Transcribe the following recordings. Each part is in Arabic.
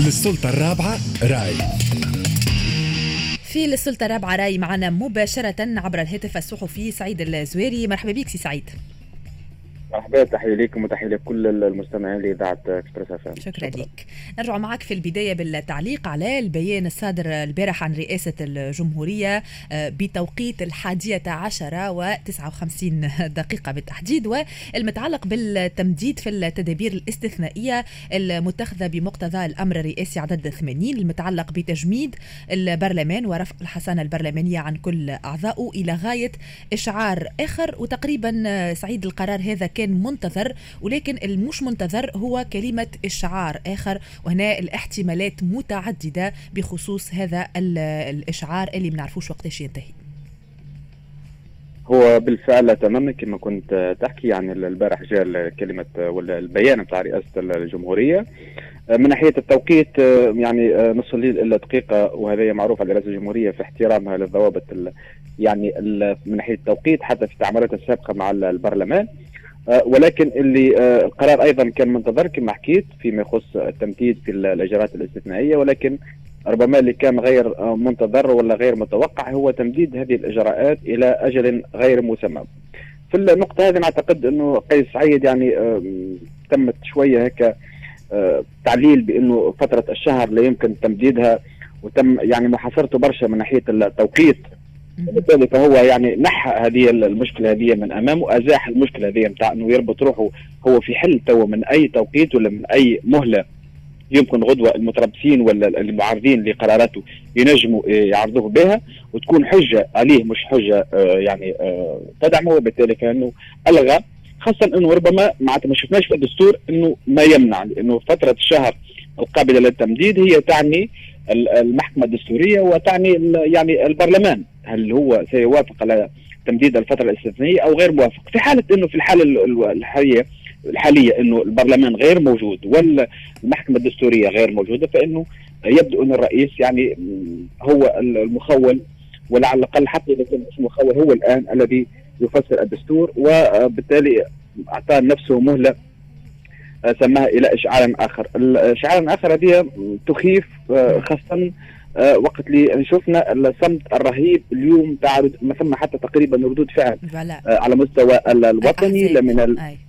للسلطة الرابعة راي. في للسلطة الرابعة راي معنا مباشرة عبر الهاتف الصحفي سعيد الزويري. مرحبا بك سي سعيد. مرحبا تحية لكم وتحية لكل المستمعين لإذاعة Express FM شكرا لك. نرجع معك في البداية بالتعليق على البيان الصادر البارح عن رئاسة الجمهورية آه، بتوقيت الحادية عشرة وتسعة وخمسين دقيقة بالتحديد والمتعلق بالتمديد في التدابير الاستثنائية المتخذة بمقتضى الأمر الرئاسي عدد 80 المتعلق بتجميد البرلمان ورفع الحصانة البرلمانية عن كل أعضائه إلى غاية إشعار آخر وتقريبا آه، سعيد القرار هذا كان منتظر ولكن المش منتظر هو كلمة إشعار آخر وهنا الاحتمالات متعددة بخصوص هذا الإشعار اللي بنعرفوش وقتاش ينتهي. هو بالفعل تماما كما كنت تحكي يعني البارح جاء كلمة ولا البيان بتاع رئاسة الجمهورية. من ناحية التوقيت يعني نصف الليل إلا دقيقة وهذا معروف على رئاسة الجمهورية في احترامها للضوابط يعني من ناحية التوقيت حتى في التعاملات السابقة مع البرلمان. ولكن اللي آه، القرار أيضا كان منتظر كما حكيت فيما يخص التمديد في الإجراءات الاستثنائية ولكن ربما اللي كان غير آه، منتظر ولا غير متوقع هو تمديد هذه الإجراءات إلى أجل غير مسمى. في النقطة هذه نعتقد أنه قيس سعيد يعني تمت شوية هيك تعليل بأنه فترة الشهر لا يمكن تمديدها وتم يعني محاصرته برشا من ناحية التوقيت وبالتالي فهو يعني نحى هذه المشكلة هذه من أمامه أزاح المشكلة هذه نتاع إنه يربط روحه هو في حل تو من أي توقيت ولا من أي مهلة يمكن غدوة المتربصين ولا المعارضين لقراراته ينجموا يعرضوه بها وتكون حجة عليه مش حجة آه، يعني آه، تدعمه. وبالتالي فانه ألغى خاصة إنه ربما معناتها ما شفناش في الدستور إنه ما يمنع لأنه فترة الشهر القابلة للتمديد هي تعني المحكمة الدستورية وتعني يعني البرلمان هل هو سيوافق على تمديد الفترة الاستثنائية أو غير موافق؟ في حالة إنه في الحالة الحاليه الحالية إنه البرلمان غير موجود والمحكمة الدستورية غير موجودة فإنه يبدو إن الرئيس يعني هو المخول ولعل الأقل حتى إذا كان المخول هو الآن الذي يفسر الدستور وبالتالي اعطى نفسه مهلة سماها إلى اشعار آخر، الاشعار آخر هذه تخيف آه، خاصة آه، وقت اللي شفنا الصمت الرهيب اليوم تاع ما ثم حتى تقريبا ردود فعل آه، على مستوى الوطني لا من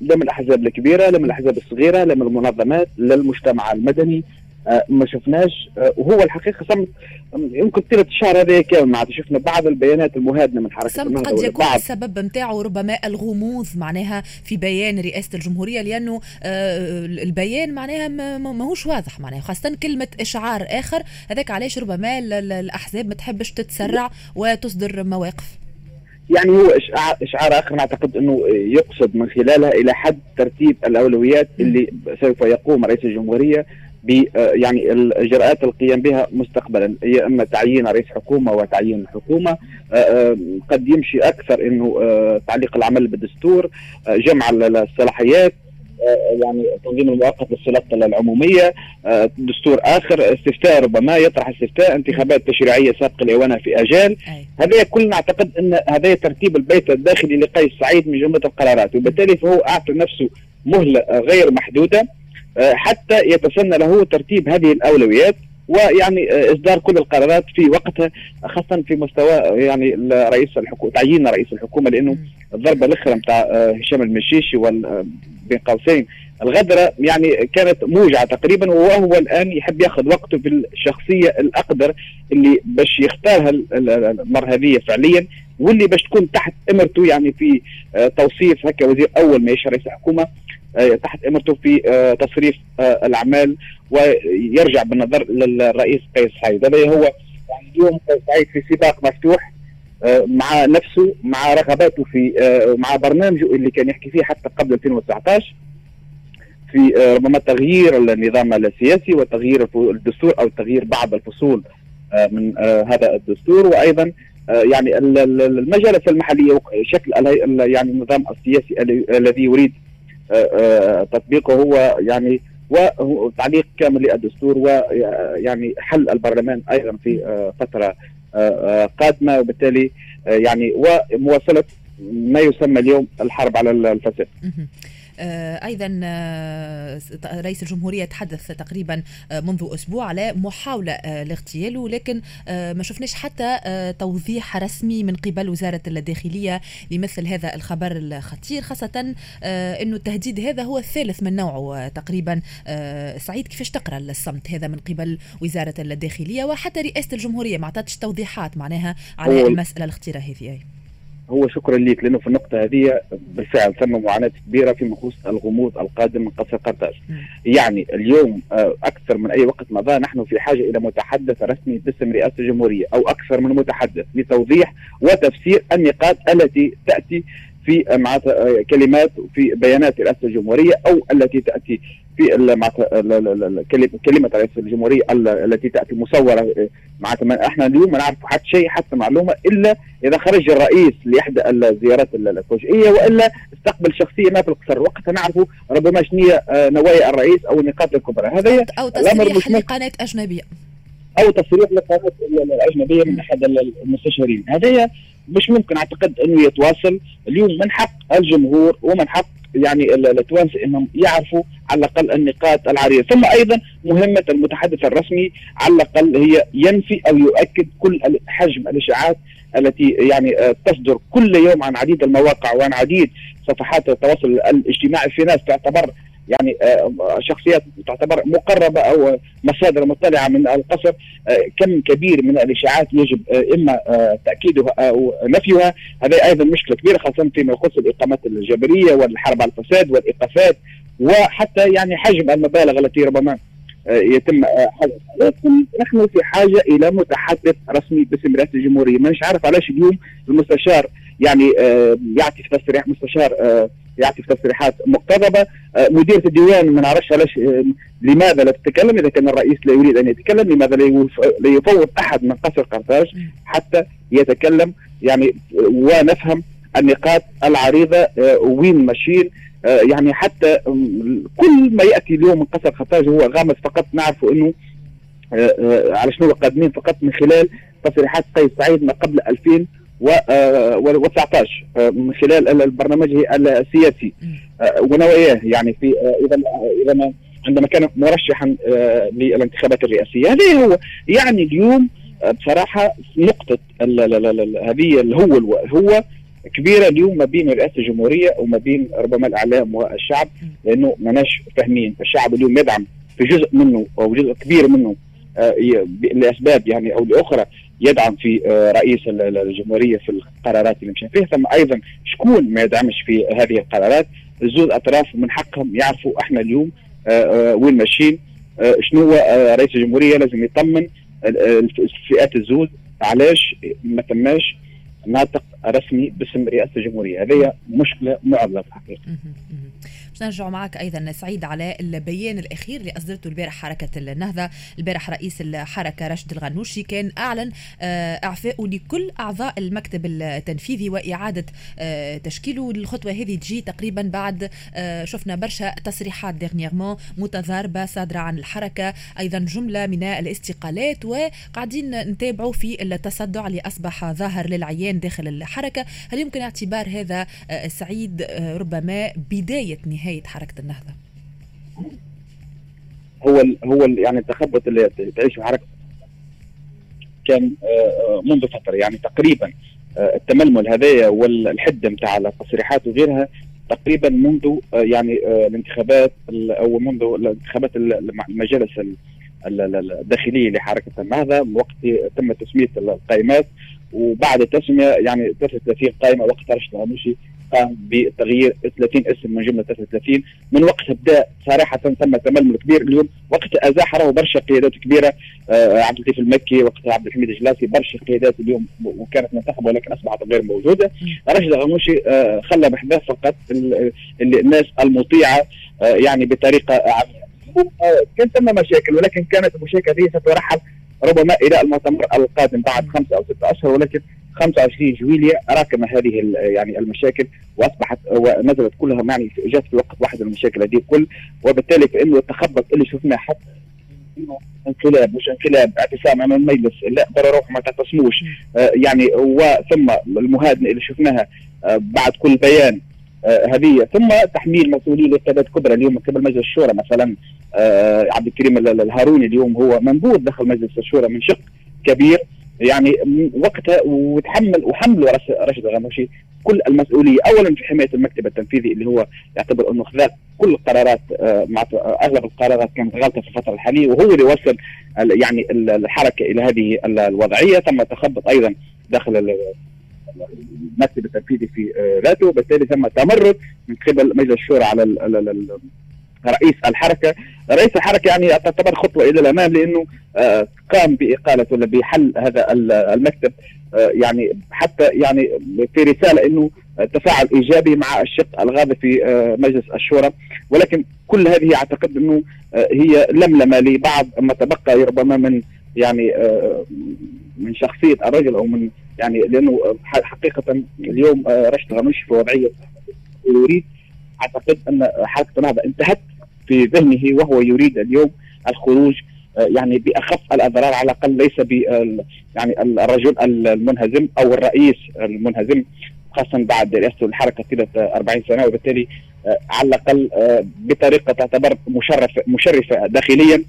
لا من الأحزاب الكبيرة لا من الأحزاب الصغيرة لا من المنظمات لا المجتمع المدني. آه، ما شفناش. آه، وهو الحقيقة صمت يمكن طيله الشهر هذا كامل. معناتها شفنا بعض البيانات المهادنة من حركة صمت قد يكون السبب نتاعو ربما الغموض معناها في بيان رئاسة الجمهورية لأنه آه، البيان معناها ماهوش واضح معناها خاصة كلمة إشعار آخر. هذاك علاش ربما الأحزاب ما تحبش تتسرع وتصدر مواقف. يعني هو اشعار آخر نعتقد إنه يقصد من خلالها إلى حد ترتيب الأولويات اللي سوف يقوم رئيس الجمهورية آه، يعني الاجراءات القيام بها مستقبلا. هي أما تعيين رئيس حكومة وتعيين حكومة آه، آه، قد يمشي أكثر إنه تعليق العمل بالدستور جمع الصلاحيات يعني تنظيم المؤقت للسلطة العمومية دستور آخر استفتاء ربما يطرح استفتاء انتخابات تشريعية سابقة لاوانها في آجال. هذا كل نعتقد أن هذا ترتيب البيت الداخلي لقيس سعيد من جملة القرارات وبالتالي فهو أعطى نفسه مهلة غير محدودة. آه، حتى يتسنى له ترتيب هذه الأولويات ويعني آه، إصدار كل القرارات في وقتها خاصة في مستوى يعني رئيس الحكومة تعيين رئيس الحكومة لأنه الضربة الأخرى نتاع آه، هشام المشيشي بين قوسين الغدرة يعني كانت موجعة تقريبا وهو الآن يحب يأخذ وقته في الشخصيه الأقدر اللي باش يختارها المره هذه فعليا واللي باش تكون تحت إمرته يعني في توصيف هكا وزير أول ما يشرع رئيس الحكومة. آه، تحت أمرته في آه، تصريف آه، الأعمال ويرجع بالنظر للرئيس قيس سعيد. هذا هو يعني اليوم قيس سعيد في سباق مفتوح مع نفسه مع رغباته في مع برنامجه اللي كان يحكي فيه حتى قبل 2019 في ربما تغيير النظام السياسي وتغيير الدستور أو تغيير بعض الفصول من هذا الدستور. وأيضا يعني المجالس المحلية شكل يعني النظام السياسي الذي يريد تطبيقه هو يعني وتعليق كامل للدستور ويعني حل البرلمان أيضا في آه، فترة آه، آه، قادمة وبالتالي يعني ومواصله ما يسمى اليوم الحرب على الفساد. أيضا رئيس الجمهورية تحدث تقريبا منذ أسبوع على محاولة لاغتياله لكن ما شفناش حتى توضيح رسمي من قبل وزارة الداخلية لمثل هذا الخبر الخطير خاصة إنه التهديد هذا هو الثالث من نوعه تقريبا. سعيد كيفاش تقرأ الصمت هذا من قبل وزارة الداخلية؟ وحتى رئاسة الجمهورية ما أعطتش توضيحات معناها على المسألة الخطيره هذه هو شكرا لك لأنه في النقطة هذه بالفعل ثم معاناة كبيرة فيما يخص الغموض القادم من قصر قرطاج. يعني اليوم آه، أكثر من أي وقت مضى نحن في حاجة إلى متحدث رسمي باسم رئاسة الجمهورية أو أكثر من متحدث لتوضيح وتفسير النقاط التي تأتي في كلمات في بيانات رئاسة الجمهورية أو التي تأتي في كلمة رئيس الجمهورية التي تأتي مصورة معناتها إحنا اليوم ما نعرف حتى شيء حتى معلومة إلا إذا خرج الرئيس لإحدى الزيارات الفجئيه وإلا استقبل شخصية ما في القصر. وقتها نعرف ربما شنو آه، نوايا الرئيس أو النقاط الكبرى. هذا أو تصريح لقناة أجنبية. أو تصريح لقناة الأجنبية من أحد المستشارين. هذا مش ممكن أعتقد إنه يتواصل. اليوم من حق الجمهور ومن حق يعني التوانسة إنهم يعرفوا على الأقل النقاط العريضة، ثم أيضا مهمة المتحدث الرسمي على الأقل هي ينفي أو يؤكد كل حجم الإشاعات التي يعني آه، تصدر كل يوم عن عديد المواقع وعن عديد صفحات التواصل الاجتماعي في ناس تعتبر يعني آه، شخصيات تعتبر مقربة أو مصادر مطلعة من القصر آه، كم كبير من الإشاعات يجب آه، إما تأكيدها أو نفيها. هذا أيضا مشكلة كبيرة خاصة فيما يخص الإقامات الجبرية والحرب على الفساد والإيقافات وحتى يعني حجم المبالغ التي ربما يتم لكن نحن في حاجة إلى متحدث رسمي باسم رئاسة الجمهورية، مانيش عارف علاش اليوم المستشار يعني يعطي في تصريح مستشار يعطي تصريحات مقتضبة. آه، مديرة الديوان ما نعرفش علاش آه، لماذا لا تتكلم؟ إذا كان الرئيس لا يريد أن يتكلم لماذا لا يفوض أحد من قصر قرطاج حتى يتكلم؟ يعني ونفهم النقاط العريضة آه، وين ماشيين يعني حتى كل ما يأتي اليوم من قصر قرطاج هو غامض فقط. نعرف إنه على شنو قادمين فقط من خلال تصريحات قيس سعيد ما قبل 2000 و19 آه، من خلال البرنامج السياسي. آه، ونواياه يعني في آه، إذا إذا عندما كان مرشحا للانتخابات الرئاسية. هذا هو يعني اليوم بصراحة نقطة هذه الهو هو كبيرة اليوم ما بين رئاسة الجمهورية وما بين ربما الإعلام والشعب لأنه ماناش فاهمين. فالشعب اليوم يدعم في جزء منه أو جزء كبير منه لأسباب يعني أو لأخرى. يدعم في آه، رئيس الجمهورية في القرارات اللي مشى فيها. ثم أيضا شكون ما يدعمش في هذه القرارات؟ الزوز أطراف من حقهم يعرفوا إحنا اليوم آه، آه، وين ماشيين شنو هو رئيس الجمهورية لازم يطمن الفئات الزوز علاش ما تماش ناطق رسمي باسم رئاسة الجمهورية. هذه مشكلة معضله في الحقيقة. باش نرجع معك أيضا سعيد على البيان الأخير اللي أصدرته البارح حركة النهضة. البارح رئيس الحركة راشد الغنوشي كان أعلن آه، اعفائه لكل أعضاء المكتب التنفيذي وإعادة آه، تشكيله الخطوه هذه تجي تقريبا بعد آه، شفنا برشا تصريحات ديرنيغمون متضاربة صادرة عن الحركة. أيضا جملة من الاستقالات وقاعدين نتابعوا في التصدع اللي أصبح ظاهر للعيان داخل الحركة. هل يمكن اعتبار هذا سعيد؟ ربما بداية نهاية نهاية حركة النهضة؟ هو هو يعني التخبط اللي تعيشه حركة كان آه، منذ فترة يعني تقريبا آه، التململ هذايا والحده نتاع التصريحات وغيرها تقريبا منذ آه، يعني الانتخابات أو منذ الانتخابات المجالس الداخلية لحركة النهضة وقت تم تسمية القائمات وبعد التسميه يعني 33 قائمة وقت رشد قام بتغيير 30 اسم من جملة 33 من وقتها بدا صراحة تم تململ كبير اليوم. وقت أزاح راهو برشا قيادات كبيرة. آه عبد اللطيف المكي وقتها عبد الحميد الجلاسي برشا قيادات اليوم وكانت منتخبة ولكن أصبحت غير موجودة. راشد الغنوشي آه خلى بحذاه فقط الناس المطيعة آه يعني بطريقة عميقة. آه، كان ثم مشاكل ولكن كانت المشاكل هذه سترحل ربما إلى المؤتمر القادم بعد خمسة أو ستة أشهر ولكن 25 جويليا راكم هذه يعني المشاكل واصبحت ونزلت كلها يعني جات في وقت واحد المشاكل هذه الكل. وبالتالي فإنه التخبط اللي شفناه حتى انقلاب مش انقلاب اعتصام امام المجلس لا برا روح ما تعتصموش آه يعني وثم المهادنه اللي شفناها آه بعد كل بيان هذه. ثم تحميل مسؤوليه لقيادات كبرى اليوم من قبل مجلس الشورى مثلا عبد الكريم الهاروني اليوم هو منبوذ داخل مجلس الشورى من شق كبير. يعني وقتها وتحمل وحملوا رشد الغنوشي كل المسؤولية. اولا في حماية المكتب التنفيذي اللي هو يعتبر أنه خذ كل القرارات آه، مع أغلب القرارات كانت غلطة في الفترة الحالية وهو اللي وصل يعني الحركة إلى هذه الوضعية. تم تخبط أيضا داخل المكتب التنفيذي في آه، ذاته. وبالتالي تم تمرد من قبل مجلس الشورى على رئيس الحركة، رئيس الحركة يعني تعتبر خطوة إلى الأمام لأنه آه، قام بإقالة ولا بحل هذا المكتب. آه، يعني حتى يعني في رسالة إنه تفاعل إيجابي مع الشق الغاضب في آه، مجلس الشورى. ولكن كل هذه أعتقد إنه هي لملمة لبعض ما تبقى ربما من يعني من شخصية الرجل أو من يعني لأنه حقيقة اليوم رشد غنوشي في وضعية يريد أعتقد أن حركه النهضه انتهت في ذهنه وهو يريد اليوم الخروج آه، يعني بأخف الأضرار على الأقل ليس ب يعني الرجل المنهزم أو الرئيس المنهزم خاصة بعد رئاسة الحركة طيله 40 سنة وبالتالي آه، على الأقل آه، بطريقة تعتبر مشرفه مشرفة داخليا.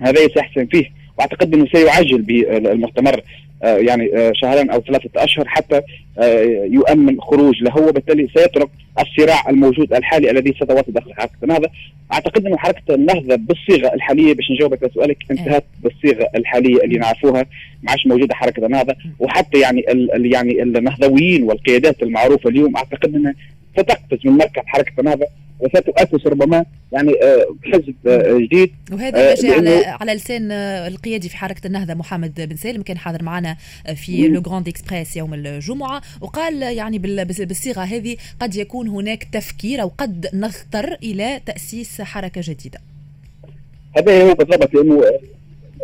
هذا سيحسن فيه وأعتقد أنه سيعجل بالمؤتمر آه، يعني آه، شهرين أو ثلاثة أشهر حتى آه، يؤمن خروج له. وبالتالي سيترك الصراع الموجود الحالي الذي ستواصل داخل حركه النهضه أعتقد إنه حركة النهضة بالصيغة الحالية باش نجاوبك على سؤالك انتهت بالصيغة الحالية اللي نعرفوها. ما عادش موجودة حركة النهضة. وحتى يعني ال يعني النهضويين والقيادات المعروفة اليوم أعتقد إنها ستقفز من مركز حركة النهضه وستؤسس ربما يعني آه، حزب آه، جديد. وهذا جاء على على لسان آه، القيادي في حركة النهضة محمد بن سالم كان حاضر معنا في Le Grand Express يوم الجمعة. وقال يعني بالصيغة هذه قد يكون هناك تفكير أو قد نضطر إلى تأسيس حركة جديدة. هذا هو بالضبط لأنه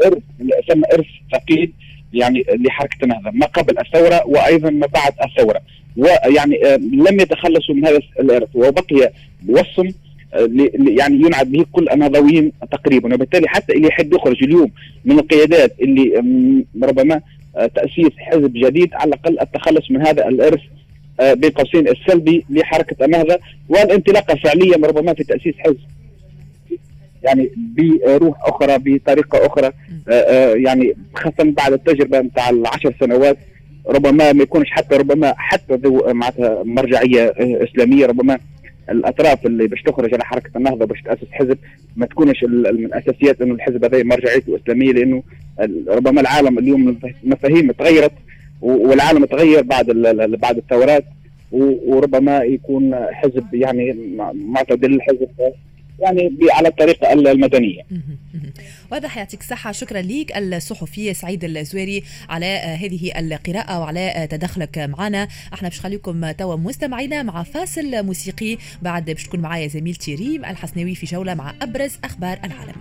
ارث ثم إرث ثقيل يعني لحركة النهضة ما قبل الثورة وأيضا ما بعد الثورة. ويعني لم يتخلصوا من هذا الإرث وبقي وصم آه، يعني ينعد به كل النهضويين تقريبا. وبالتالي حتى اللي يحب يخرج اليوم من القيادات اللي ربما آه، تأسيس حزب جديد على الأقل التخلص من هذا الإرث آه، بين قوسين السلبي لحركة النهضه والانطلاقة فعليا ربما في تأسيس حزب. يعني بروح أخرى بطريقة أخرى يعني خاصة بعد التجربة نتاع العشر سنوات ربما ما يكونش حتى ربما حتى ذو معناتها مرجعية إسلامية ربما الأطراف اللي باش تخرج على حركة النهضة باش تأسس حزب ما تكونش من الاساسيات إنه الحزب هذا مرجعيته إسلامية لأنه ربما العالم اليوم المفاهيم تغيرت والعالم تغير بعد بعد الثورات وربما يكون حزب يعني معتدل الحزب يعني على الطريقة المدنية. واضح يعطيك الصحة. شكرا لك الصحفي سعيد الزويري على هذه القراءة وعلى تدخلك معنا. أحنا باش نخليكم توا مستمعينا مع فاصل موسيقي. بعد باش تكون معايا زميلتي ريم الحسناوي في جولة مع أبرز أخبار العالم.